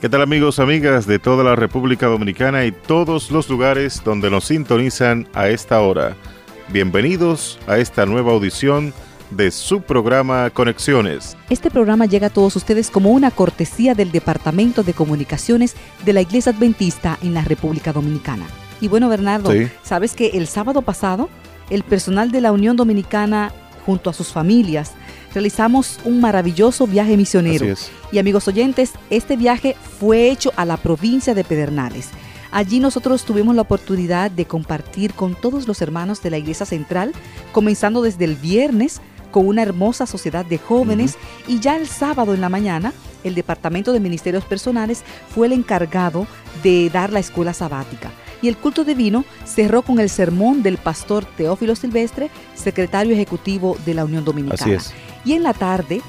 ¿Qué tal amigos, amigas de toda la República Dominicana y todos los lugares donde nos sintonizan a esta hora? Bienvenidos a esta nueva audición de su programa Conexiones. Este programa llega a todos ustedes como una cortesía del Departamento de Comunicaciones de la Iglesia Adventista en la República Dominicana. Y bueno, Bernardo, ¿sabes que el sábado pasado el personal de la Unión Dominicana junto a sus familias realizamos un maravilloso viaje misionero. Y amigos oyentes, este viaje fue hecho a la provincia de Pedernales. Allí nosotros tuvimos la oportunidad de compartir con todos los hermanos de la Iglesia Central, comenzando desde el viernes con una hermosa sociedad de jóvenes y ya el sábado en la mañana el Departamento de Ministerios Personales fue el encargado de dar la escuela sabática. Y el culto divino cerró con el sermón del pastor Teófilo Silvestre, secretario ejecutivo de la Unión Dominicana. Y en la tarde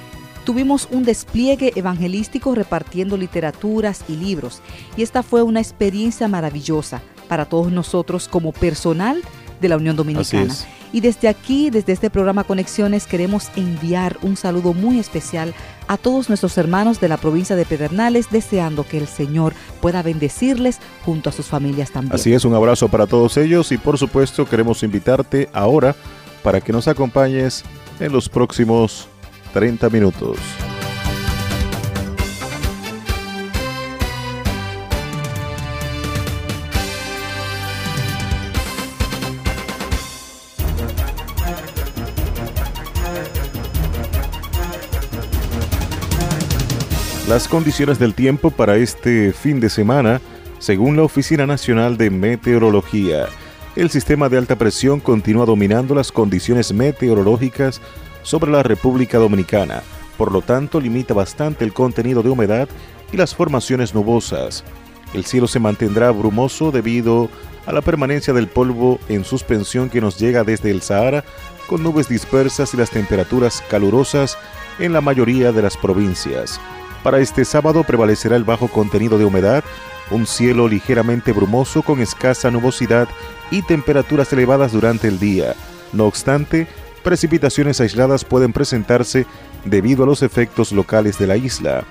tuvimos un despliegue evangelístico repartiendo literaturas y libros. Y esta fue una experiencia maravillosa para todos nosotros como personal de la Unión Dominicana. Y desde aquí, desde este programa Conexiones, queremos enviar un saludo muy especial a todos nuestros hermanos de la provincia de Pedernales, deseando que el Señor pueda bendecirles junto a sus familias también. Así es, un abrazo para todos ellos y por supuesto queremos invitarte ahora para que nos acompañes en los próximos 30 minutos. Las condiciones del tiempo para este fin de semana, según la Oficina Nacional de Meteorología, el sistema de alta presión continúa dominando las condiciones meteorológicas sobre la República Dominicana, por lo tanto limita bastante el contenido de humedad y las formaciones nubosas. El cielo se mantendrá brumoso debido a la permanencia del polvo en suspensión que nos llega desde el Sahara, con nubes dispersas y las temperaturas calurosas en la mayoría de las provincias. Para este sábado prevalecerá el bajo contenido de humedad, un cielo ligeramente brumoso con escasa nubosidad y temperaturas elevadas durante el día. No obstante, precipitaciones aisladas pueden presentarse debido a los efectos locales de la isla.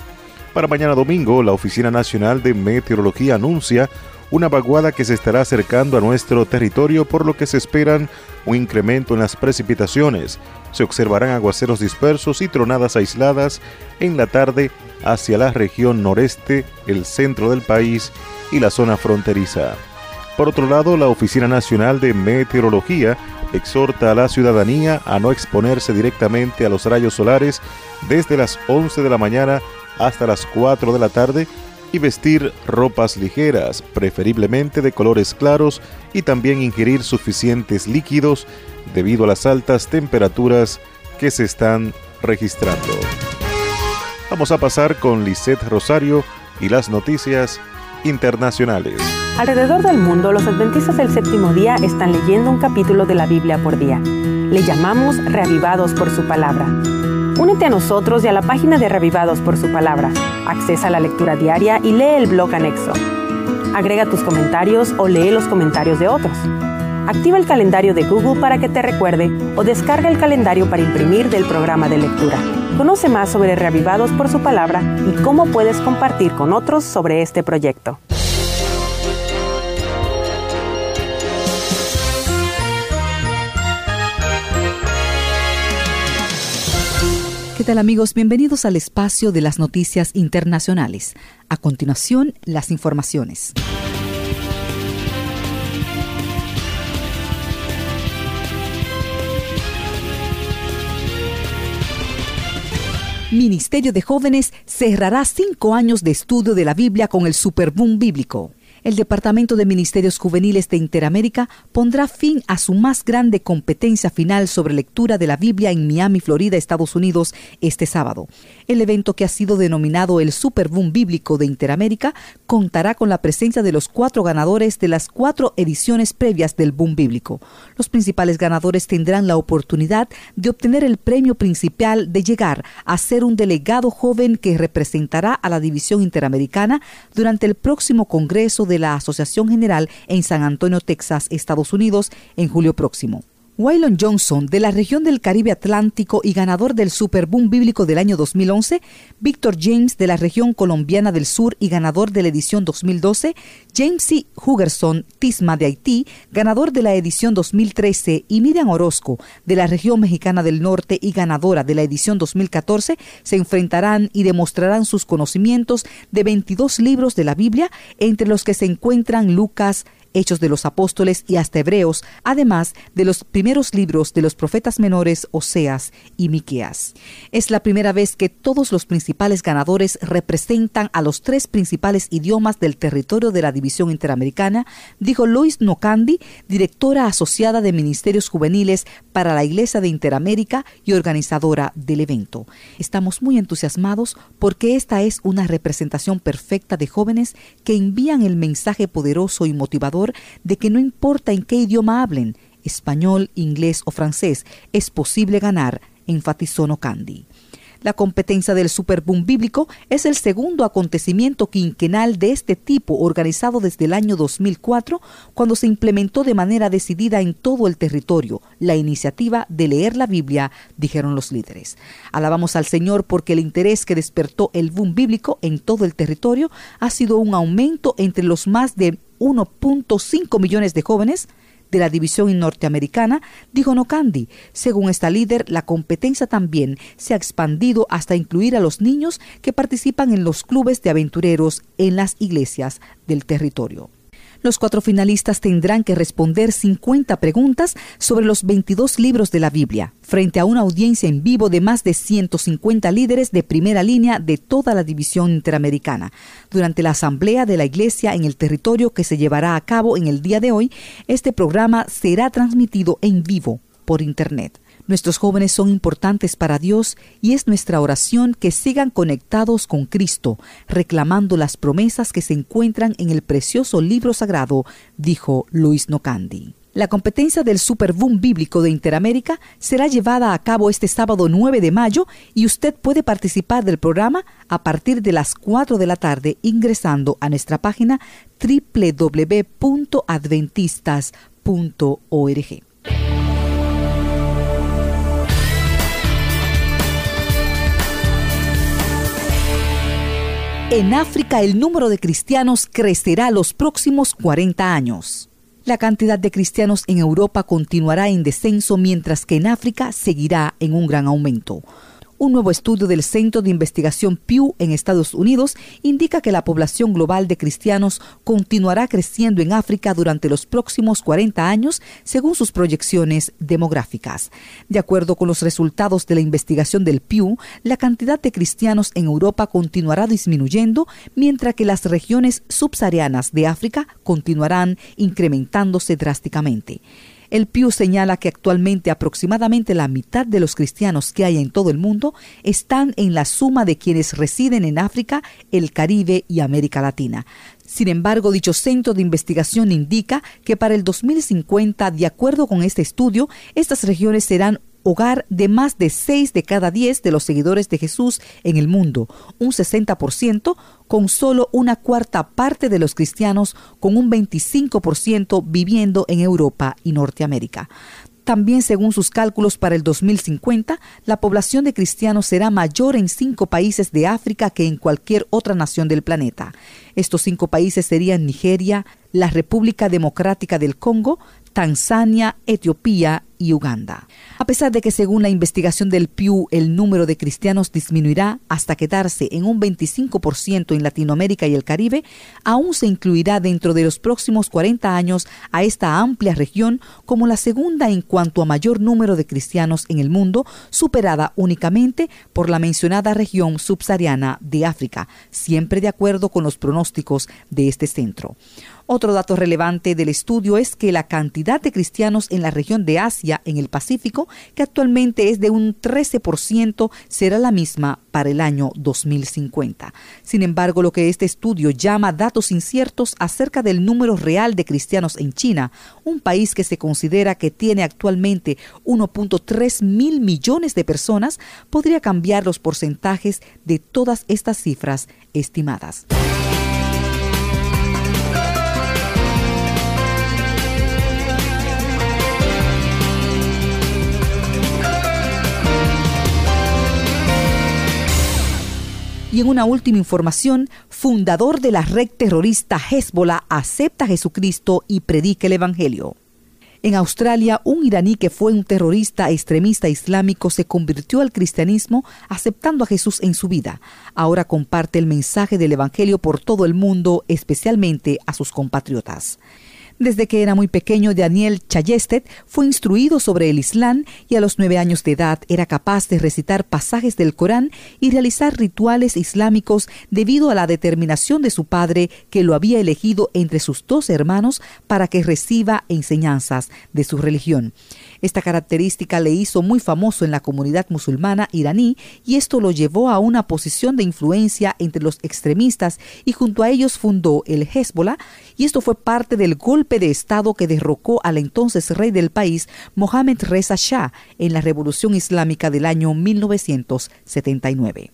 Para mañana domingo, la Oficina Nacional de Meteorología anuncia una vaguada que se estará acercando a nuestro territorio por lo que se esperan un incremento en las precipitaciones. Se observarán aguaceros dispersos y tronadas aisladas en la tarde hacia la región noreste, el centro del país y la zona fronteriza. Por otro lado, la Oficina Nacional de Meteorología exhorta a la ciudadanía a no exponerse directamente a los rayos solares desde las 11 de la mañana hasta las 4 de la tarde y vestir ropas ligeras, preferiblemente de colores claros, y también ingerir suficientes líquidos debido a las altas temperaturas que se están registrando. Vamos a pasar con Lisette Rosario y las noticias internacionales. Alrededor del mundo, los adventistas del séptimo día están leyendo un capítulo de la Biblia por día. Le llamamos Reavivados por su palabra. Únete a nosotros y a la página de Reavivados por su palabra. Accesa a la lectura diaria y lee el blog anexo. Agrega tus comentarios o lee los comentarios de otros. Activa el calendario de Google para que te recuerde o descarga el calendario para imprimir del programa de lectura. Conoce más sobre Reavivados por su palabra y cómo puedes compartir con otros sobre este proyecto. ¿Qué tal amigos? Bienvenidos al espacio de las noticias internacionales. A continuación, las informaciones. Ministerio de Jóvenes cerrará cinco años de estudio de la Biblia con el Superboom Bíblico el Departamento de Ministerios Juveniles de Interamérica pondrá fin a su más grande competencia final sobre lectura de la Biblia en Miami, Florida, Estados Unidos, este sábado. El evento que ha sido denominado el Super Boom Bíblico de Interamérica contará con la presencia de los cuatro ganadores de las cuatro ediciones previas del Boom Bíblico. Los principales ganadores tendrán la oportunidad de obtener el premio principal de llegar a ser un delegado joven que representará a la División Interamericana durante el próximo Congreso de la Asociación General en San Antonio, Texas, Estados Unidos, en julio próximo. Waylon Johnson, de la región del Caribe Atlántico y ganador del Superboom Bíblico del año 2011, Víctor James, de la región colombiana del sur y ganador de la edición 2012, James C. Hugerson Tisma de Haití, ganador de la edición 2013, y Miriam Orozco, de la región mexicana del norte y ganadora de la edición 2014, se enfrentarán y demostrarán sus conocimientos de 22 libros de la Biblia, entre los que se encuentran Lucas, Hechos de los Apóstoles y hasta Hebreos, además de los primeros libros de los profetas menores Oseas y Miqueas. Es la primera vez que todos los principales ganadores representan a los tres principales idiomas del territorio de la División Interamericana, dijo Lois Nocandi, directora asociada de Ministerios Juveniles para la Iglesia de Interamérica y organizadora del evento. Estamos muy entusiasmados porque esta es una representación perfecta de jóvenes que envían el mensaje poderoso y motivador de que no importa en qué idioma hablen, español, inglés o francés, es posible ganar, enfatizó Nocandi. La competencia del Superboom bíblico es el segundo acontecimiento quinquenal de este tipo organizado desde el año 2004, cuando se implementó de manera decidida en todo el territorio la iniciativa de leer la Biblia, dijeron los líderes. Alabamos al Señor porque el interés que despertó el boom bíblico en todo el territorio ha sido un aumento entre los más de 1.5 millones de jóvenes de la división norteamericana, dijo Nocandi. Según esta líder, la competencia también se ha expandido hasta incluir a los niños que participan en los clubes de aventureros en las iglesias del territorio. Los cuatro finalistas tendrán que responder 50 preguntas sobre los 22 libros de la Biblia, frente a una audiencia en vivo de más de 150 líderes de primera línea de toda la división interamericana. Durante la asamblea de la Iglesia en el territorio que se llevará a cabo en el día de hoy, este programa será transmitido en vivo por Internet. Nuestros jóvenes son importantes para Dios y es nuestra oración que sigan conectados con Cristo, reclamando las promesas que se encuentran en el precioso libro sagrado, dijo Luis Nocandi. La competencia del Superboom Bíblico de Interamérica será llevada a cabo este sábado 9 de mayo y usted puede participar del programa a partir de las 4 de la tarde ingresando a nuestra página www.adventistas.org. En África el número de cristianos crecerá los próximos 40 años. La cantidad de cristianos en Europa continuará en descenso mientras que en África seguirá en un gran aumento. Un nuevo estudio del Centro de Investigación Pew en Estados Unidos indica que la población global de cristianos continuará creciendo en África durante los próximos 40 años, según sus proyecciones demográficas. De acuerdo con los resultados de la investigación del Pew, la cantidad de cristianos en Europa continuará disminuyendo, mientras que las regiones subsaharianas de África continuarán incrementándose drásticamente. El Pew señala que actualmente aproximadamente la mitad de los cristianos que hay en todo el mundo están en la suma de quienes residen en África, el Caribe y América Latina. Sin embargo, dicho centro de investigación indica que para el 2050, de acuerdo con este estudio, estas regiones serán hogar de más de 6 de cada 10 de los seguidores de Jesús en el mundo, un 60%, con solo una cuarta parte de los cristianos, con un 25% viviendo en Europa y Norteamérica. También, según sus cálculos para el 2050, la población de cristianos será mayor en cinco países de África que en cualquier otra nación del planeta. Estos cinco países serían Nigeria, la República Democrática del Congo, Tanzania, Etiopía y Uganda. A pesar de que según la investigación del Pew el número de cristianos disminuirá hasta quedarse en un 25% en Latinoamérica y el Caribe, aún se incluirá dentro de los próximos 40 años a esta amplia región como la segunda en cuanto a mayor número de cristianos en el mundo, superada únicamente por la mencionada región subsahariana de África, siempre de acuerdo con los pronósticos de este centro. Otro dato relevante del estudio es que la cantidad de cristianos en la región de Asia, en el Pacífico, que actualmente es de un 13%, será la misma para el año 2050. Sin embargo, lo que este estudio llama datos inciertos acerca del número real de cristianos en China, un país que se considera que tiene actualmente 1.3 mil millones de personas, podría cambiar los porcentajes de todas estas cifras estimadas. Y en una última información, fundador de la red terrorista Hezbollah acepta a Jesucristo y predica el Evangelio. En Australia, un iraní que fue un terrorista extremista islámico se convirtió al cristianismo aceptando a Jesús en su vida. Ahora comparte el mensaje del Evangelio por todo el mundo, especialmente a sus compatriotas. Desde que era muy pequeño, Daniel Chayestet fue instruido sobre el Islam y a los nueve años de edad era capaz de recitar pasajes del Corán y realizar rituales islámicos debido a la determinación de su padre que lo había elegido entre sus dos hermanos para que reciba enseñanzas de su religión. Esta característica le hizo muy famoso en la comunidad musulmana iraní y esto lo llevó a una posición de influencia entre los extremistas y junto a ellos fundó el Hezbollah y esto fue parte del golpe de Estado que derrocó al entonces rey del país, Mohammed Reza Shah, en la Revolución Islámica del año 1979.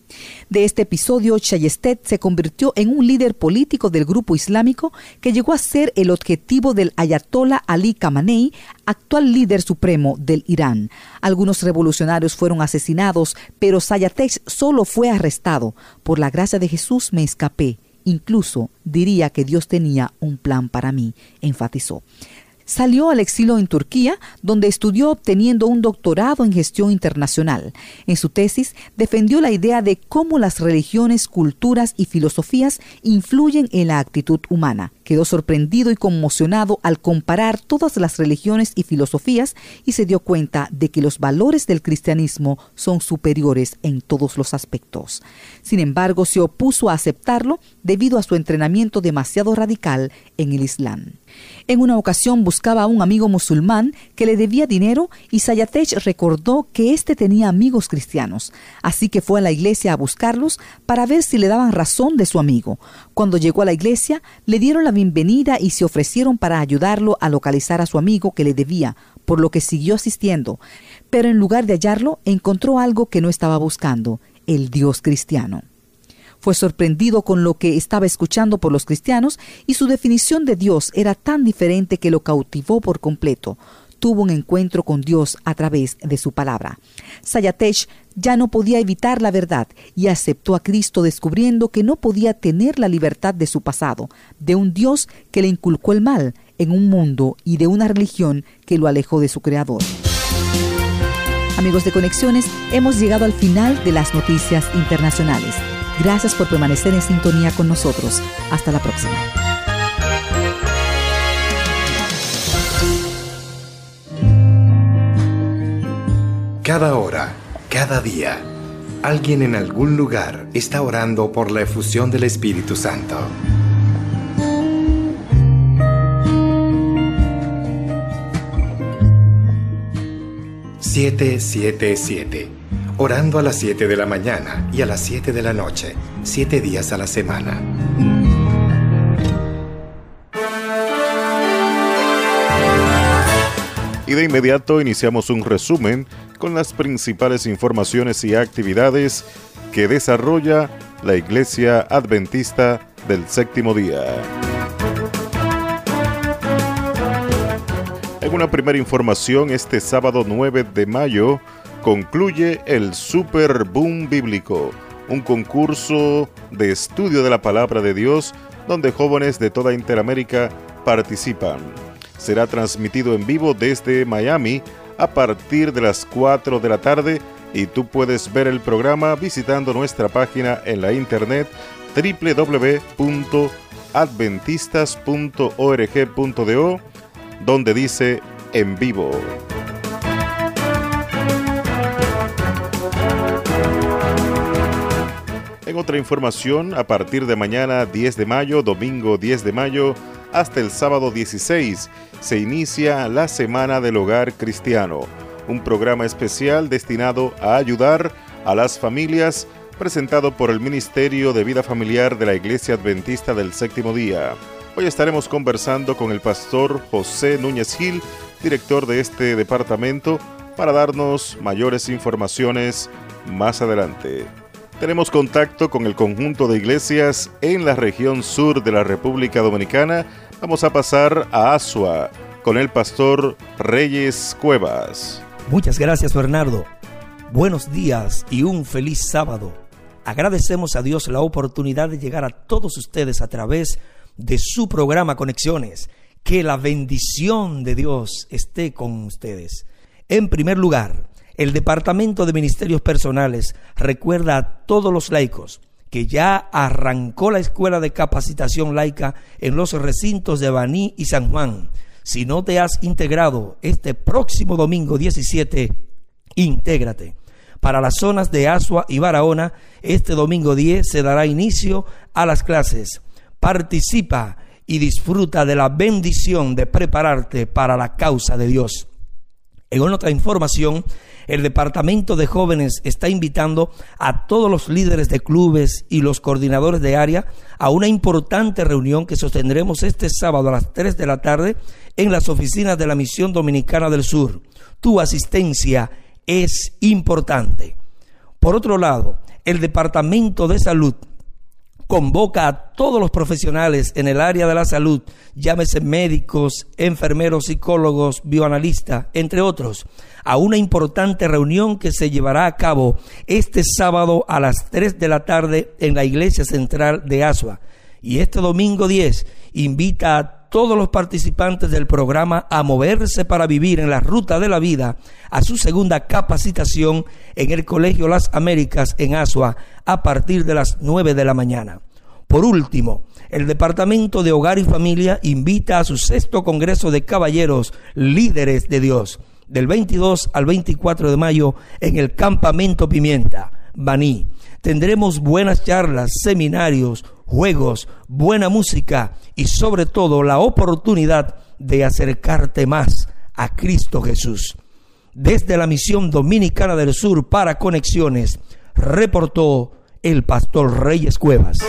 De este episodio, Shayestet se convirtió en un líder político del grupo islámico que llegó a ser el objetivo del Ayatollah Ali Khamenei, actual líder supremo del Irán. Algunos revolucionarios fueron asesinados, pero Sayatech solo fue arrestado. Por la gracia de Jesús me escapé. Incluso diría que Dios tenía un plan para mí, enfatizó. Salió al exilio en Turquía, donde estudió obteniendo un doctorado en gestión internacional. En su tesis defendió la idea de cómo las religiones, culturas y filosofías influyen en la actitud humana. Quedó sorprendido y conmocionado al comparar todas las religiones y filosofías y se dio cuenta de que los valores del cristianismo son superiores en todos los aspectos. Sin embargo, se opuso a aceptarlo debido a su entrenamiento demasiado radical en el Islam. En una ocasión buscaba a un amigo musulmán que le debía dinero y Sayatech recordó que éste tenía amigos cristianos, así que fue a la iglesia a buscarlos para ver si le daban razón de su amigo. Cuando llegó a la iglesia, le dieron la bienvenida y se ofrecieron para ayudarlo a localizar a su amigo que le debía, por lo que siguió asistiendo. Pero en lugar de hallarlo, encontró algo que no estaba buscando, el Dios cristiano. Fue sorprendido con lo que estaba escuchando por los cristianos y su definición de Dios era tan diferente que lo cautivó por completo. Tuvo un encuentro con Dios a través de su palabra. Sayatech ya no podía evitar la verdad y aceptó a Cristo descubriendo que no podía tener la libertad de su pasado, de un Dios que le inculcó el mal en un mundo y de una religión que lo alejó de su Creador. Amigos de Conexiones, hemos llegado al final de las noticias internacionales. Gracias por permanecer en sintonía con nosotros. Hasta la próxima. Cada hora, cada día, alguien en algún lugar está orando por la efusión del Espíritu Santo. Siete, siete, siete orando a las 7 de la mañana y a las 7 de la noche, 7 días a la semana. Y de inmediato iniciamos un resumen con las principales informaciones y actividades que desarrolla la Iglesia Adventista del Séptimo Día. En una primera información, este sábado 9 de mayo, concluye el Super Boom Bíblico, un concurso de estudio de la palabra de Dios donde jóvenes de toda Interamérica participan. Será transmitido en vivo desde Miami a partir de las 4 de la tarde y tú puedes ver el programa visitando nuestra página en la internet www.adventistas.org.do donde dice en vivo. En otra información, a partir de mañana 10 de mayo, domingo 10 de mayo, hasta el sábado 16, se inicia la Semana del Hogar Cristiano, un programa especial destinado a ayudar a las familias presentado por el Ministerio de Vida Familiar de la Iglesia Adventista del Séptimo Día. Hoy estaremos conversando con el pastor José Núñez Gil, director de este departamento, para darnos mayores informaciones más adelante. Tenemos contacto con el conjunto de iglesias en la región sur de la República Dominicana. Vamos a pasar a Asua con el pastor Reyes Cuevas. Muchas gracias Bernardo. Buenos días y un feliz sábado. Agradecemos a Dios la oportunidad de llegar a todos ustedes a través de su programa Conexiones. Que la bendición de Dios esté con ustedes. En primer lugar, el Departamento de Ministerios Personales recuerda a todos los laicos que ya arrancó la escuela de capacitación laica en los recintos de Baní y San Juan. Si no te has integrado este próximo domingo 17, intégrate. Para las zonas de Asua y Barahona, este domingo 10 se dará inicio a las clases. Participa y disfruta de la bendición de prepararte para la causa de Dios. En otra información, el Departamento de Jóvenes está invitando a todos los líderes de clubes y los coordinadores de área a una importante reunión que sostendremos este sábado a las 3 de la tarde en las oficinas de la Misión Dominicana del Sur. Tu asistencia es importante. Por otro lado, el Departamento de Salud convoca a todos los profesionales en el área de la salud, llámese médicos, enfermeros, psicólogos, bioanalistas, entre otros, a una importante reunión que se llevará a cabo este sábado a las 3 de la tarde en la iglesia central de Asua. Y este domingo 10 invita a todos los participantes del programa a moverse para vivir en la ruta de la vida a su segunda capacitación en el Colegio Las Américas en Asua a partir de las 9 de la mañana. Por último, el Departamento de Hogar y Familia invita a su sexto Congreso de Caballeros Líderes de Dios del 22 al 24 de mayo en el Campamento Pimienta, Baní. Tendremos buenas charlas, seminarios, juegos, buena música y sobre todo la oportunidad de acercarte más a Cristo Jesús. Desde la misión dominicana del sur para conexiones, reportó el pastor Reyes Cuevas.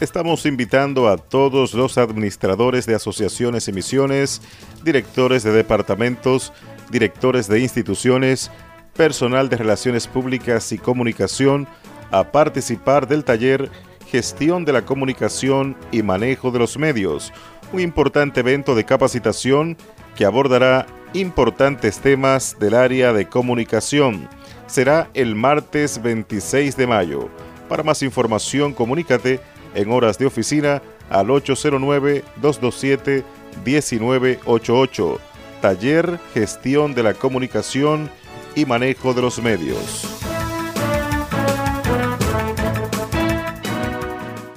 Estamos invitando a todos los administradores de asociaciones y misiones, directores de departamentos, directores de instituciones, personal de relaciones públicas y comunicación, a participar del taller Gestión de la Comunicación y Manejo de los Medios, un importante evento de capacitación que abordará importantes temas del área de comunicación. Será el martes 26 de mayo. Para más información, comunícate en horas de oficina al 809-227-1988. Taller Gestión de la Comunicación y Manejo de los Medios.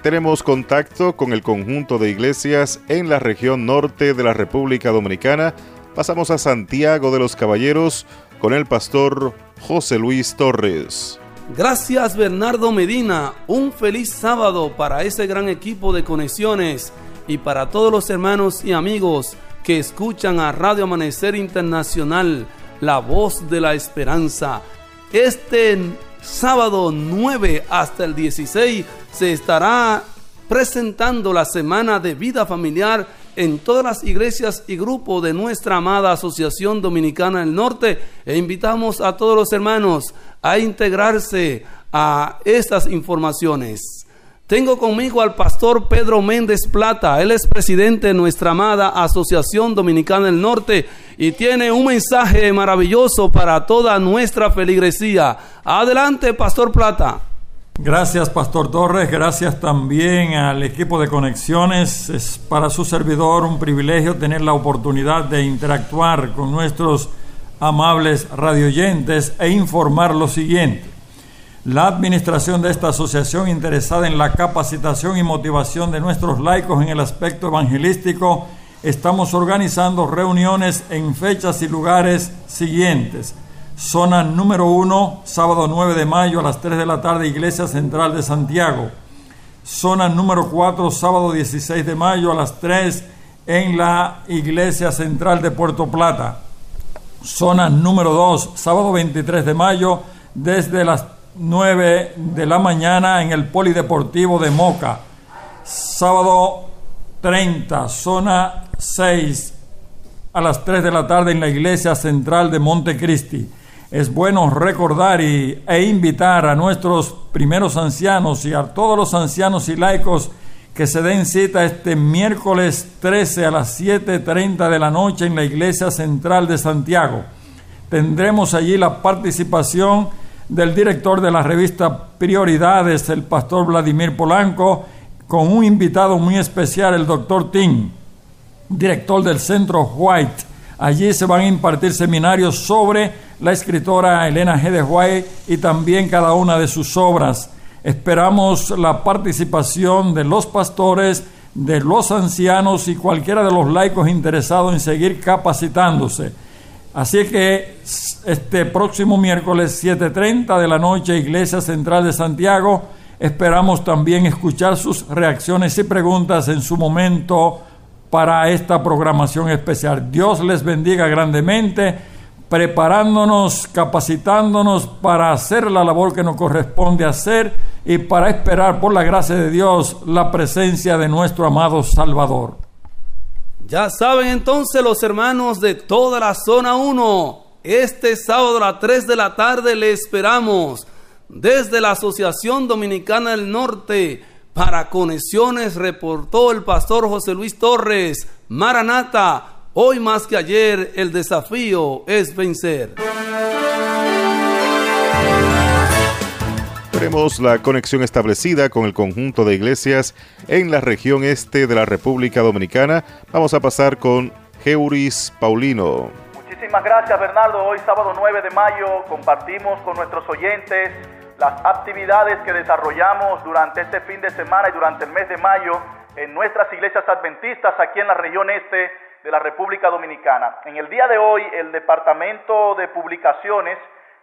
Tenemos contacto con el conjunto de iglesias en la región norte de la República Dominicana. Pasamos a Santiago de los Caballeros con el pastor José Luis Torres. Gracias Bernardo Medina. Un feliz sábado para ese gran equipo de conexiones y para todos los hermanos y amigos que escuchan a Radio Amanecer Internacional, la voz de la esperanza. Este sábado 9 hasta el 16 se estará presentando la Semana de Vida Familiar en todas las iglesias y grupos de nuestra amada Asociación Dominicana del Norte e invitamos a todos los hermanos a integrarse a estas informaciones. Tengo conmigo al pastor Pedro Méndez Plata. Él es presidente de nuestra amada Asociación Dominicana del Norte y tiene un mensaje maravilloso para toda nuestra feligresía. Adelante, pastor Plata. Gracias, Pastor Torres. Gracias también al equipo de conexiones. Es para su servidor un privilegio tener la oportunidad de interactuar con nuestros amables radioyentes e informar lo siguiente. La administración de esta asociación interesada en la capacitación y motivación de nuestros laicos en el aspecto evangelístico, estamos organizando reuniones en fechas y lugares siguientes. Zona número 1, sábado 9 de mayo a las 3 de la tarde, Iglesia Central de Santiago. Zona número 4, sábado 16 de mayo a las 3 en la Iglesia Central de Puerto Plata. Zona número 2, sábado 23 de mayo desde las 9 de la mañana en el Polideportivo de Moca. Sábado 30, zona 6, a las 3 de la tarde en la Iglesia Central de Montecristi. Es bueno recordar y, e invitar a nuestros primeros ancianos y a todos los ancianos y laicos que se den cita este miércoles 13 a las 7.30 de la noche en la Iglesia Central de Santiago Tendremos allí la participación del director de la revista Prioridades, el pastor Vladimir Polanco, con un invitado muy especial, el doctor Tim, director del Centro White. Allí se van a impartir seminarios sobre la escritora Elena G. de White y también cada una de sus obras. Esperamos la participación de los pastores, de los ancianos y cualquiera de los laicos interesados en seguir capacitándose. Así que este próximo miércoles 7.30 de la noche, Iglesia Central de Santiago, esperamos también escuchar sus reacciones y preguntas en su momento para esta programación especial. Dios les bendiga grandemente, preparándonos, capacitándonos para hacer la labor que nos corresponde hacer y para esperar por la gracia de Dios la presencia de nuestro amado Salvador. Ya saben entonces los hermanos de toda la zona 1, este sábado a las 3 de la tarde le esperamos desde la Asociación Dominicana del Norte para conexiones reportó el pastor José Luis Torres. Maranata, hoy más que ayer el desafío es vencer. Tenemos la conexión establecida con el conjunto de iglesias en la región este de la República Dominicana. Vamos a pasar con Geuris Paulino. Muchísimas gracias Bernardo. Hoy sábado 9 de mayo compartimos con nuestros oyentes las actividades que desarrollamos durante este fin de semana y durante el mes de mayo en nuestras iglesias adventistas aquí en la región este de la República Dominicana. En el día de hoy el Departamento de Publicaciones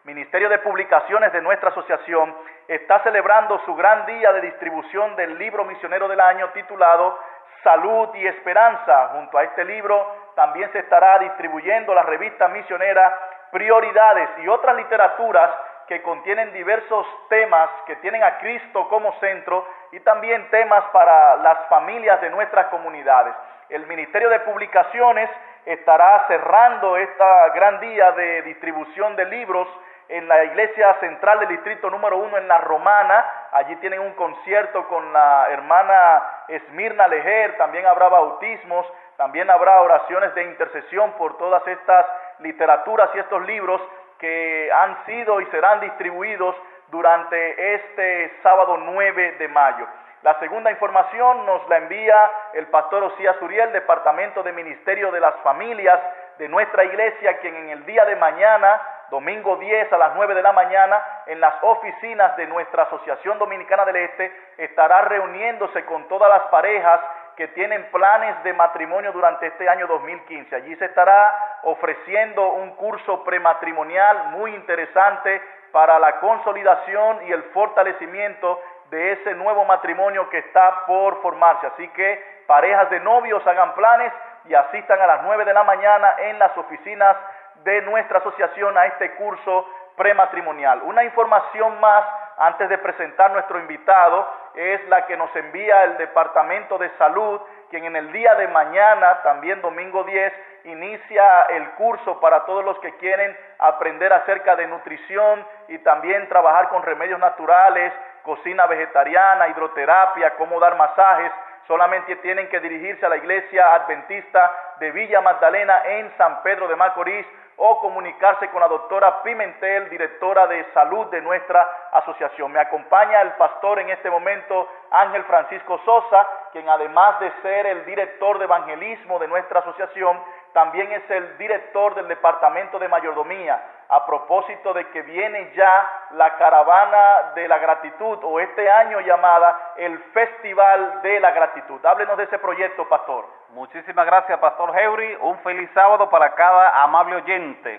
Ministerio de Publicaciones de nuestra asociación está celebrando su gran día de distribución del libro misionero del año titulado Salud y Esperanza. Junto a este libro también se estará distribuyendo la revista misionera Prioridades y otras literaturas que contienen diversos temas que tienen a Cristo como centro y también temas para las familias de nuestras comunidades. El Ministerio de Publicaciones estará cerrando esta gran día de distribución de libros en la iglesia central del distrito número uno en la Romana. Allí tienen un concierto con la hermana Esmirna Lejer, también habrá bautismos, también habrá oraciones de intercesión por todas estas literaturas y estos libros que han sido y serán distribuidos durante este sábado 9 de mayo. La segunda información nos la envía el pastor Osías Uriel, Departamento de Ministerio de las Familias de nuestra iglesia, quien en el día de mañana domingo 10 a las 9 de la mañana, en las oficinas de nuestra Asociación Dominicana del Este, estará reuniéndose con todas las parejas que tienen planes de matrimonio durante este año 2015. Allí se estará ofreciendo un curso prematrimonial muy interesante para la consolidación y el fortalecimiento de ese nuevo matrimonio que está por formarse. Así que parejas de novios hagan planes y asistan a las 9 de la mañana en las oficinas de nuestra asociación a este curso prematrimonial. Una información más antes de presentar nuestro invitado es la que nos envía el Departamento de Salud, quien en el día de mañana, también domingo 10, inicia el curso para todos los que quieren aprender acerca de nutrición y también trabajar con remedios naturales, cocina vegetariana, hidroterapia, cómo dar masajes solamente tienen que dirigirse a la iglesia adventista de Villa Magdalena en San Pedro de Macorís o comunicarse con la doctora Pimentel, directora de salud de nuestra asociación. Me acompaña el pastor en este momento, Ángel Francisco Sosa, quien además de ser el director de evangelismo de nuestra asociación, también es el director del departamento de mayordomía. A propósito de que viene ya la caravana de la gratitud o este año llamada el Festival de la Gratitud. Háblenos de ese proyecto, pastor. Muchísimas gracias, Pastor Heuri. Un feliz sábado para cada amable oyente.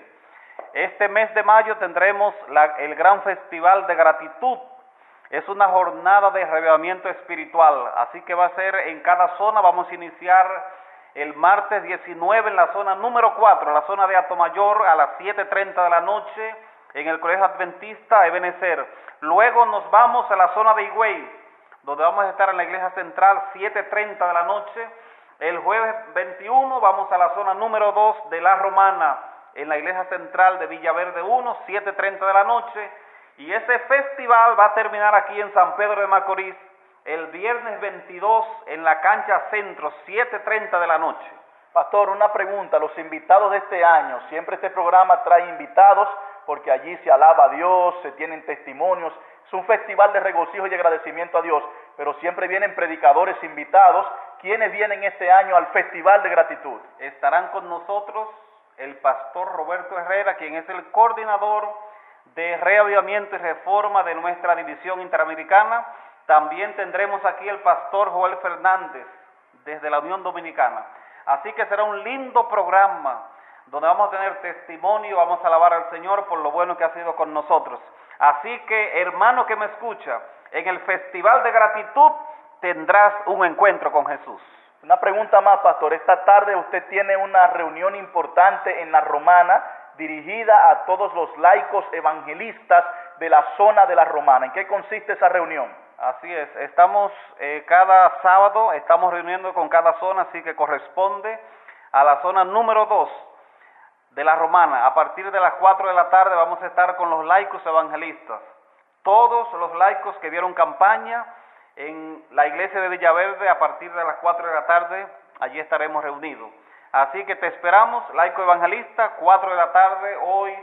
Este mes de mayo tendremos el gran festival de gratitud. Es una jornada de relevamiento espiritual, así que va a ser en cada zona. Vamos a iniciar el martes 19 en la zona número 4, la zona de Atomayor, a las 7.30 de la noche, en el Colegio Adventista Ebenezer. Luego nos vamos a la zona de Higüey, donde vamos a estar en la iglesia central 7.30 de la noche el jueves 21 vamos a la zona número 2 de La Romana, en la iglesia central de Villaverde 1, 7.30 de la noche. Y ese festival va a terminar aquí en San Pedro de Macorís el viernes 22 en la cancha centro, 7.30 de la noche. Pastor, una pregunta. Los invitados de este año, siempre este programa trae invitados porque allí se alaba a Dios, se tienen testimonios. Es un festival de regocijo y agradecimiento a Dios, pero siempre vienen predicadores invitados. ¿Quiénes vienen este año al Festival de Gratitud? Estarán con nosotros el pastor Roberto Herrera, quien es el coordinador de reavivamiento y reforma de nuestra división interamericana. También tendremos aquí el pastor Joel Fernández desde la Unión Dominicana. Así que será un lindo programa donde vamos a tener testimonio, vamos a alabar al Señor por lo bueno que ha sido con nosotros. Así que, hermano que me escucha, en el Festival de Gratitud tendrás un encuentro con Jesús. Una pregunta más, pastor. Esta tarde usted tiene una reunión importante en la Romana dirigida a todos los laicos evangelistas de la zona de la Romana. ¿En qué consiste esa reunión? Así es, estamos eh, cada sábado, estamos reuniendo con cada zona, así que corresponde a la zona número 2 de la Romana. A partir de las 4 de la tarde vamos a estar con los laicos evangelistas. Todos los laicos que dieron campaña en la iglesia de Villaverde a partir de las 4 de la tarde, allí estaremos reunidos. Así que te esperamos, laico evangelista, 4 de la tarde hoy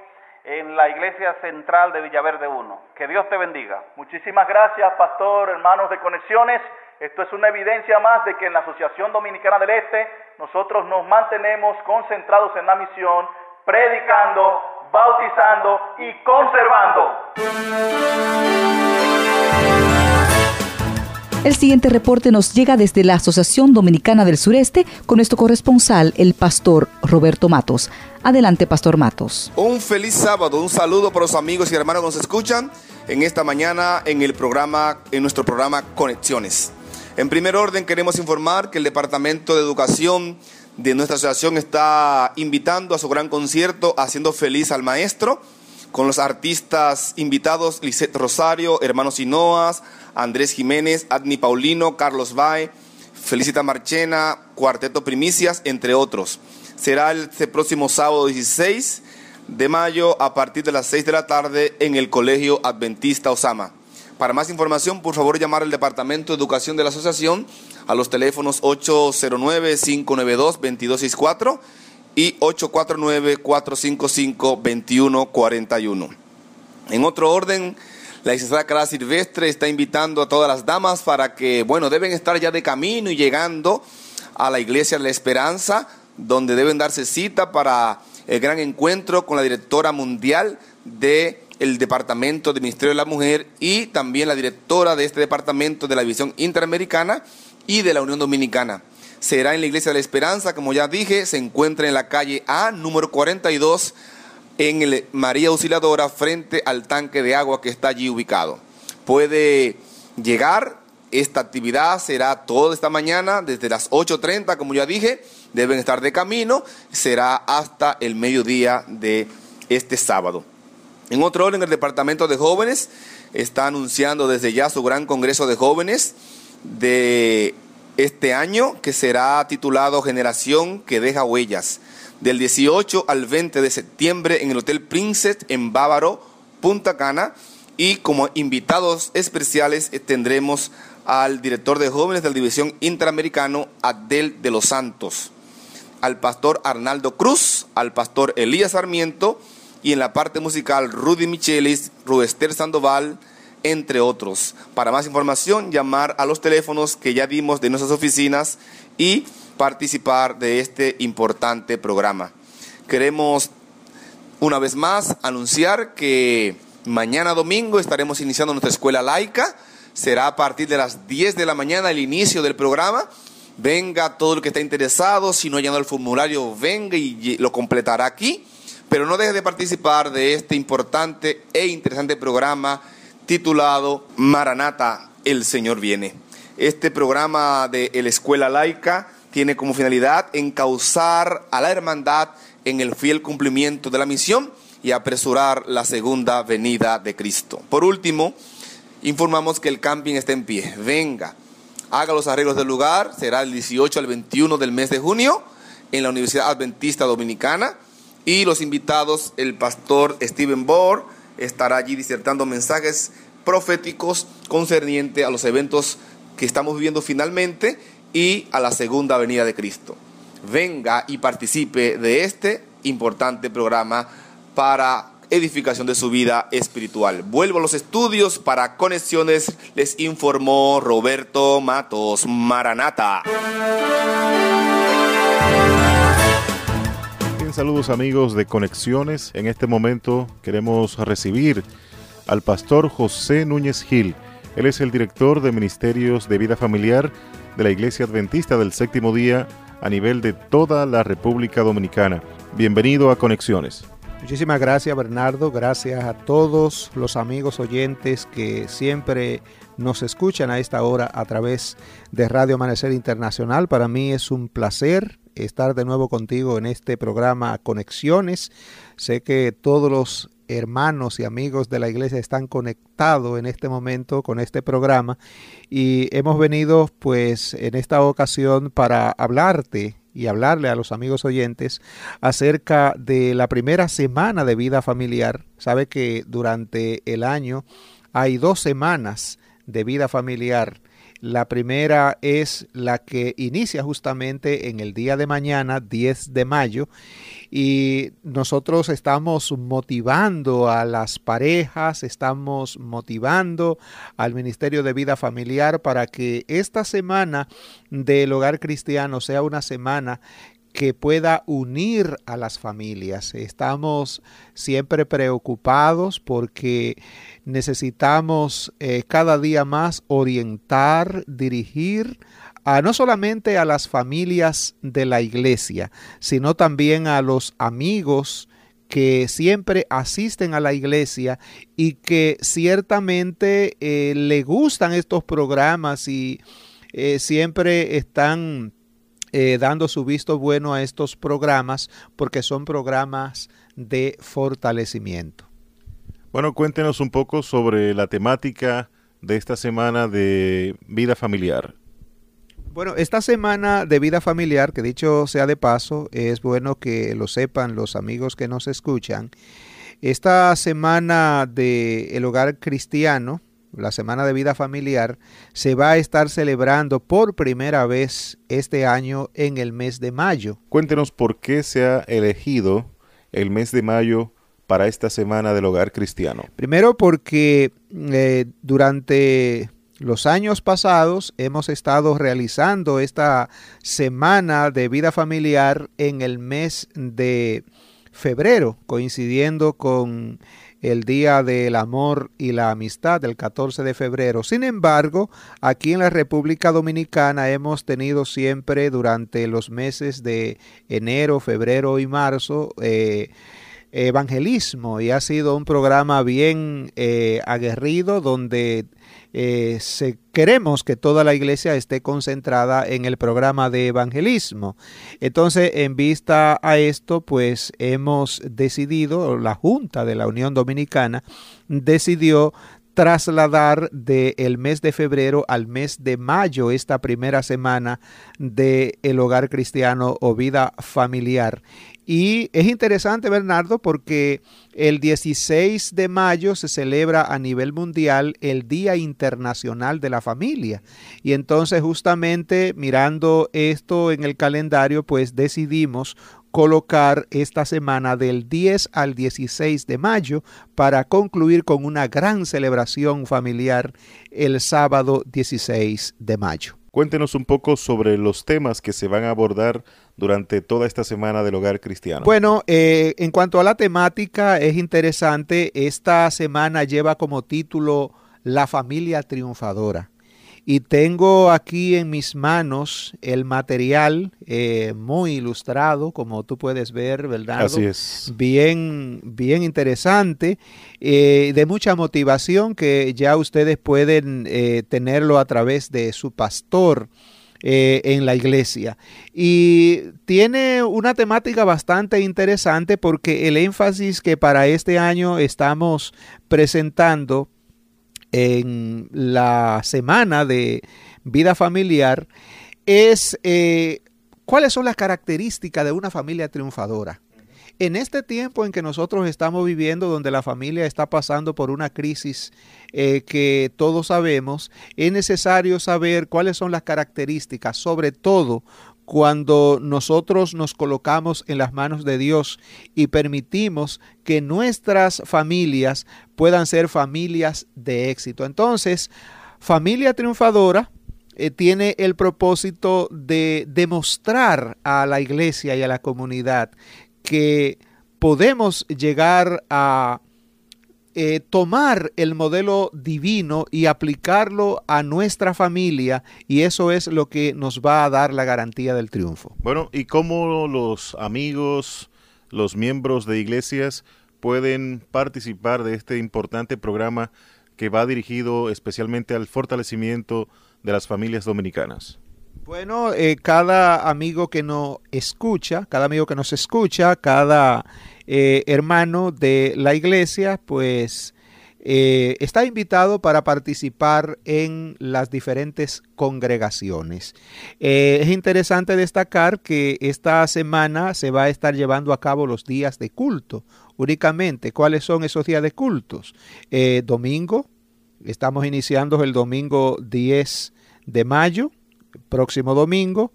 en la iglesia central de Villaverde 1. Que Dios te bendiga. Muchísimas gracias, pastor, hermanos de Conexiones. Esto es una evidencia más de que en la Asociación Dominicana del Este nosotros nos mantenemos concentrados en la misión, predicando, bautizando y conservando. El siguiente reporte nos llega desde la Asociación Dominicana del Sureste con nuestro corresponsal, el pastor Roberto Matos. Adelante, pastor Matos. Un feliz sábado, un saludo para los amigos y hermanos que nos escuchan en esta mañana en el programa, en nuestro programa Conexiones. En primer orden queremos informar que el Departamento de Educación de nuestra asociación está invitando a su gran concierto Haciendo Feliz al Maestro con los artistas invitados Lisette Rosario, Hermanos Inoas, Andrés Jiménez, Adni Paulino, Carlos Bay, Felicita Marchena, Cuarteto Primicias, entre otros. Será este próximo sábado 16 de mayo a partir de las 6 de la tarde en el Colegio Adventista Osama. Para más información, por favor, llamar al Departamento de Educación de la Asociación a los teléfonos 809-592-2264 y 849-455-2141. En otro orden, la licenciada Clara Silvestre está invitando a todas las damas para que, bueno, deben estar ya de camino y llegando a la Iglesia de la Esperanza, donde deben darse cita para el gran encuentro con la directora mundial del el Departamento de Ministerio de la Mujer y también la directora de este departamento de la División Interamericana y de la Unión Dominicana. Será en la Iglesia de la Esperanza, como ya dije, se encuentra en la calle A, número 42, en el María Auxiliadora frente al tanque de agua que está allí ubicado. Puede llegar, esta actividad será toda esta mañana desde las 8.30, como ya dije, deben estar de camino, será hasta el mediodía de este sábado. En otro orden, el Departamento de Jóvenes está anunciando desde ya su gran Congreso de Jóvenes de este año que será titulado Generación que deja huellas del 18 al 20 de septiembre en el Hotel Princess en Bávaro, Punta Cana. Y como invitados especiales tendremos al director de jóvenes de la División Interamericano, Adel de los Santos, al pastor Arnaldo Cruz, al pastor Elías Sarmiento y en la parte musical Rudy Michelis, Ruester Sandoval, entre otros. Para más información, llamar a los teléfonos que ya dimos de nuestras oficinas y participar de este importante programa. Queremos una vez más anunciar que mañana domingo estaremos iniciando nuestra escuela laica. Será a partir de las 10 de la mañana el inicio del programa. Venga todo el que está interesado, si no ha llenado el formulario, venga y lo completará aquí. Pero no deje de participar de este importante e interesante programa titulado Maranata, el Señor viene. Este programa de la Escuela Laica tiene como finalidad encauzar a la hermandad en el fiel cumplimiento de la misión y apresurar la segunda venida de Cristo. Por último, informamos que el camping está en pie. Venga, haga los arreglos del lugar, será el 18 al 21 del mes de junio en la Universidad Adventista Dominicana y los invitados, el pastor Steven Bohr estará allí disertando mensajes proféticos concernientes a los eventos que estamos viviendo finalmente y a la segunda venida de Cristo. venga y participe de este importante programa para edificación de su vida espiritual. Vuelvo a los estudios para conexiones, les informó Roberto Matos Maranata. Bien, saludos amigos de Conexiones. En este momento queremos recibir al pastor José Núñez Gil. Él es el director de Ministerios de Vida Familiar de la Iglesia Adventista del Séptimo Día a nivel de toda la República Dominicana. Bienvenido a Conexiones. Muchísimas gracias Bernardo, gracias a todos los amigos oyentes que siempre nos escuchan a esta hora a través de Radio Amanecer Internacional. Para mí es un placer estar de nuevo contigo en este programa Conexiones. Sé que todos los hermanos y amigos de la iglesia están conectados en este momento con este programa y hemos venido pues en esta ocasión para hablarte y hablarle a los amigos oyentes acerca de la primera semana de vida familiar. Sabe que durante el año hay dos semanas de vida familiar la primera es la que inicia justamente en el día de mañana, 10 de mayo, y nosotros estamos motivando a las parejas, estamos motivando al Ministerio de Vida Familiar para que esta semana del hogar cristiano sea una semana que pueda unir a las familias. Estamos siempre preocupados porque necesitamos eh, cada día más orientar, dirigir a no solamente a las familias de la iglesia, sino también a los amigos que siempre asisten a la iglesia y que ciertamente eh, le gustan estos programas y eh, siempre están eh, dando su visto bueno a estos programas porque son programas de fortalecimiento. Bueno, cuéntenos un poco sobre la temática de esta semana de vida familiar. Bueno, esta semana de vida familiar, que dicho sea de paso, es bueno que lo sepan los amigos que nos escuchan. Esta semana de el hogar cristiano la Semana de Vida Familiar, se va a estar celebrando por primera vez este año en el mes de mayo. Cuéntenos por qué se ha elegido el mes de mayo para esta Semana del Hogar Cristiano. Primero porque eh, durante los años pasados hemos estado realizando esta Semana de Vida Familiar en el mes de febrero, coincidiendo con el Día del Amor y la Amistad del 14 de febrero. Sin embargo, aquí en la República Dominicana hemos tenido siempre durante los meses de enero, febrero y marzo eh, evangelismo y ha sido un programa bien eh, aguerrido donde eh, queremos que toda la iglesia esté concentrada en el programa de evangelismo. Entonces, en vista a esto, pues hemos decidido, la Junta de la Unión Dominicana decidió trasladar del mes de febrero al mes de mayo esta primera semana de el hogar cristiano o vida familiar y es interesante, Bernardo, porque el 16 de mayo se celebra a nivel mundial el Día Internacional de la Familia. Y entonces justamente mirando esto en el calendario, pues decidimos colocar esta semana del 10 al 16 de mayo para concluir con una gran celebración familiar el sábado 16 de mayo. Cuéntenos un poco sobre los temas que se van a abordar durante toda esta semana del hogar cristiano. Bueno, eh, en cuanto a la temática, es interesante. Esta semana lleva como título La familia triunfadora. Y tengo aquí en mis manos el material eh, muy ilustrado, como tú puedes ver, ¿verdad? Así es. Bien, bien interesante, eh, de mucha motivación que ya ustedes pueden eh, tenerlo a través de su pastor. En la iglesia. Y tiene una temática bastante interesante porque el énfasis que para este año estamos presentando en la semana de vida familiar es eh, cuáles son las características de una familia triunfadora. En este tiempo en que nosotros estamos viviendo, donde la familia está pasando por una crisis eh, que todos sabemos, es necesario saber cuáles son las características, sobre todo cuando nosotros nos colocamos en las manos de Dios y permitimos que nuestras familias puedan ser familias de éxito. Entonces, familia triunfadora eh, tiene el propósito de demostrar a la iglesia y a la comunidad que podemos llegar a eh, tomar el modelo divino y aplicarlo a nuestra familia y eso es lo que nos va a dar la garantía del triunfo. Bueno, ¿y cómo los amigos, los miembros de iglesias pueden participar de este importante programa que va dirigido especialmente al fortalecimiento de las familias dominicanas? Bueno, eh, cada amigo que nos escucha, cada amigo que nos escucha, cada eh, hermano de la iglesia, pues eh, está invitado para participar en las diferentes congregaciones. Eh, es interesante destacar que esta semana se va a estar llevando a cabo los días de culto únicamente. ¿Cuáles son esos días de cultos? domingo, estamos iniciando el domingo 10 de mayo, próximo domingo.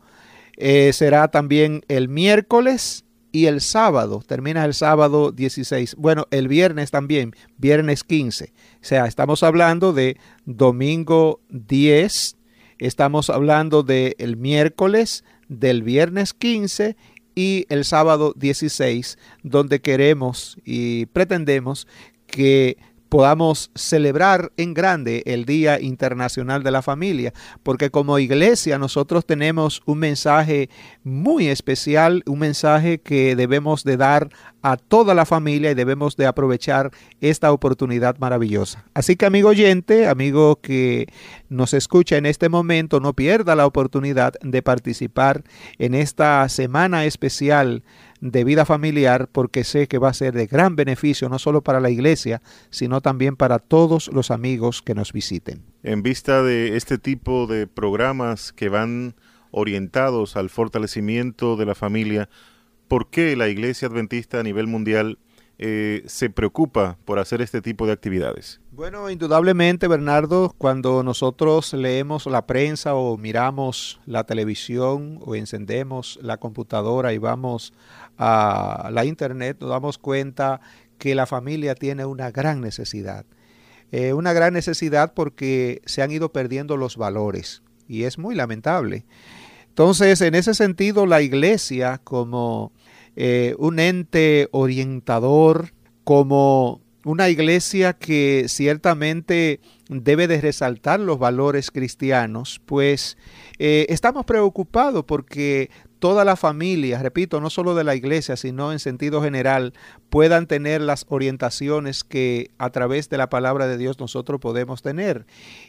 será también el miércoles y el sábado, termina el sábado 16. Bueno, el viernes también, viernes 15. O sea, estamos hablando de domingo 10, estamos hablando del el miércoles, del viernes 15 y el sábado 16, donde queremos y pretendemos que podamos celebrar en grande el Día Internacional de la Familia, porque como iglesia nosotros tenemos un mensaje muy especial, un mensaje que debemos de dar a toda la familia y debemos de aprovechar esta oportunidad maravillosa. Así que amigo oyente, amigo que nos escucha en este momento, no pierda la oportunidad de participar en esta semana especial de vida familiar porque sé que va a ser de gran beneficio no solo para la iglesia, sino también para todos los amigos que nos visiten. En vista de este tipo de programas que van orientados al fortalecimiento de la familia, ¿por qué la iglesia adventista a nivel mundial eh, se preocupa por hacer este tipo de actividades? Bueno, indudablemente, Bernardo, cuando nosotros leemos la prensa o miramos la televisión o encendemos la computadora y vamos a la internet, nos damos cuenta que la familia tiene una gran necesidad. Eh, una gran necesidad porque se han ido perdiendo los valores y es muy lamentable. Entonces, en ese sentido, la iglesia como eh, un ente orientador, como una iglesia que ciertamente debe de resaltar los valores cristianos, pues eh, estamos preocupados porque toda la familia, repito, no solo de la iglesia, sino en sentido general, puedan tener las orientaciones que a través de la palabra de Dios nosotros podemos tener.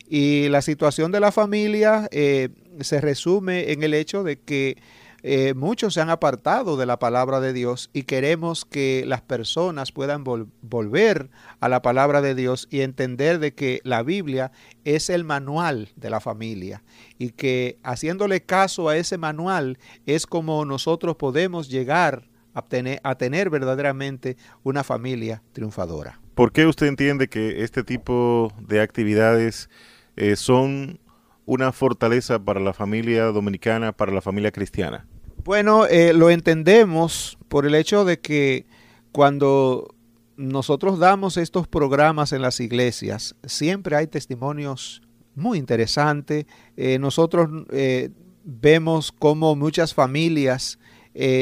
Y la situación de la familia eh, se resume en el hecho de que eh, muchos se han apartado de la palabra de Dios y queremos que las personas puedan volver a la palabra de Dios y entender de que la Biblia es el manual de la familia y que haciéndole caso a ese manual es como nosotros podemos llegar a tener, verdaderamente una familia triunfadora. ¿Por qué usted entiende que este tipo de actividades eh, son una fortaleza para la familia dominicana, para la familia cristiana? Bueno, eh, lo entendemos por el hecho de que cuando nosotros damos estos programas en las iglesias, siempre hay testimonios muy interesantes. Eh, nosotros eh, vemos cómo muchas familias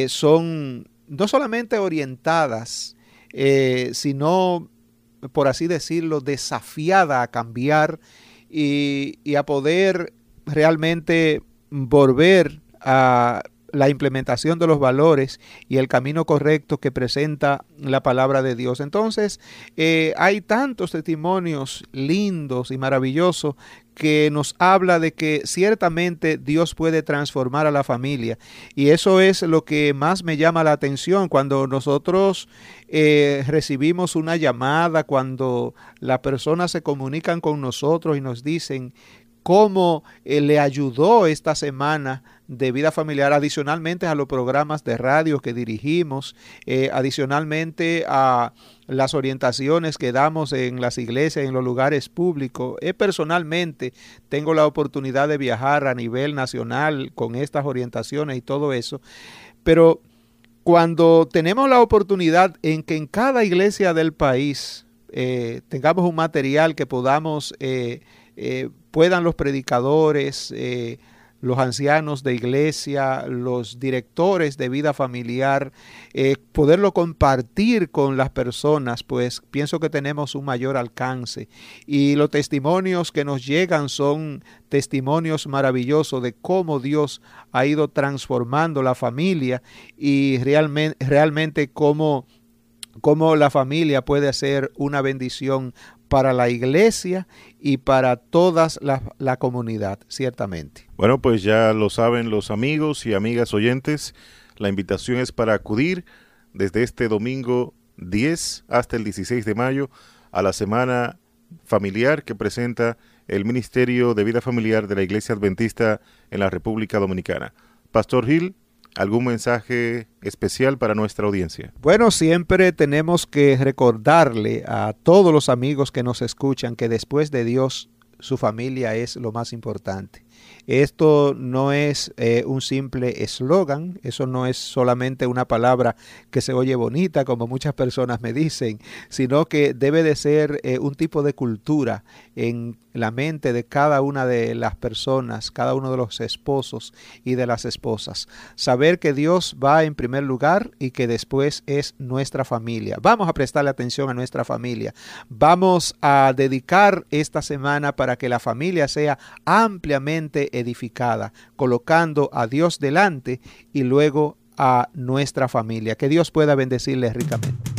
son no solamente orientadas, sino, por así decirlo, desafiadas a cambiar y, y a poder realmente volver a la implementación de los valores y el camino correcto que presenta la palabra de Dios. Entonces, eh, hay tantos testimonios lindos y maravillosos que nos habla de que ciertamente Dios puede transformar a la familia. Y eso es lo que más me llama la atención cuando nosotros eh, recibimos una llamada, cuando las personas se comunican con nosotros y nos dicen, cómo eh, le ayudó esta semana de vida familiar, adicionalmente a los programas de radio que dirigimos, eh, adicionalmente a las orientaciones que damos en las iglesias, en los lugares públicos. Eh, personalmente tengo la oportunidad de viajar a nivel nacional con estas orientaciones y todo eso, pero cuando tenemos la oportunidad en que en cada iglesia del país eh, tengamos un material que podamos, eh, puedan los predicadores, los ancianos de iglesia, los directores de vida familiar, eh, poderlo compartir con las personas, pues pienso que tenemos un mayor alcance. Y los testimonios que nos llegan son testimonios maravillosos de cómo Dios ha ido transformando la familia y realmente, realmente cómo cómo la familia puede ser una bendición para la iglesia y para toda la, comunidad, ciertamente. Bueno, pues ya lo saben los amigos y amigas oyentes, la invitación es para acudir desde este domingo 10 hasta el 16 de mayo a la semana familiar que presenta el Ministerio de Vida Familiar de la Iglesia Adventista en la República Dominicana. Pastor Gil, ¿Algún mensaje especial para nuestra audiencia? Bueno, siempre tenemos que recordarle a todos los amigos que nos escuchan que después de Dios su familia es lo más importante. Esto no es eh, un simple eslogan, eso no es solamente una palabra que se oye bonita, como muchas personas me dicen, sino que debe de ser eh, un tipo de cultura en la mente de cada una de las personas, cada uno de los esposos y de las esposas. Saber que Dios va en primer lugar y que después es nuestra familia. Vamos a prestarle atención a nuestra familia. Vamos a dedicar esta semana para que la familia sea ampliamente edificada, colocando a Dios delante y luego a nuestra familia. Que Dios pueda bendecirles ricamente.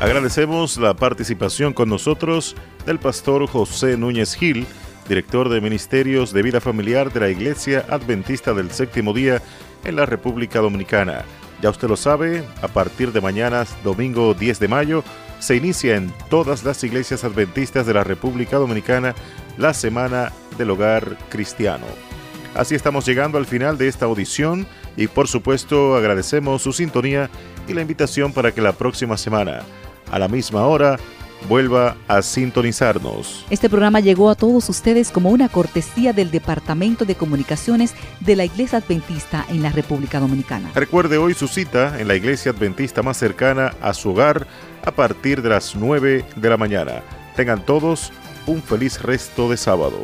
Agradecemos la participación con nosotros del pastor José Núñez Gil, director de Ministerios de Vida Familiar de la Iglesia Adventista del Séptimo Día en la República Dominicana. Ya usted lo sabe, a partir de mañana, domingo 10 de mayo, se inicia en todas las iglesias adventistas de la República Dominicana la Semana del Hogar Cristiano. Así estamos llegando al final de esta audición y por supuesto agradecemos su sintonía y la invitación para que la próxima semana, a la misma hora, vuelva a sintonizarnos. Este programa llegó a todos ustedes como una cortesía del Departamento de Comunicaciones de la Iglesia Adventista en la República Dominicana. Recuerde hoy su cita en la Iglesia Adventista más cercana a su hogar a partir de las 9 de la mañana. Tengan todos un feliz resto de sábado.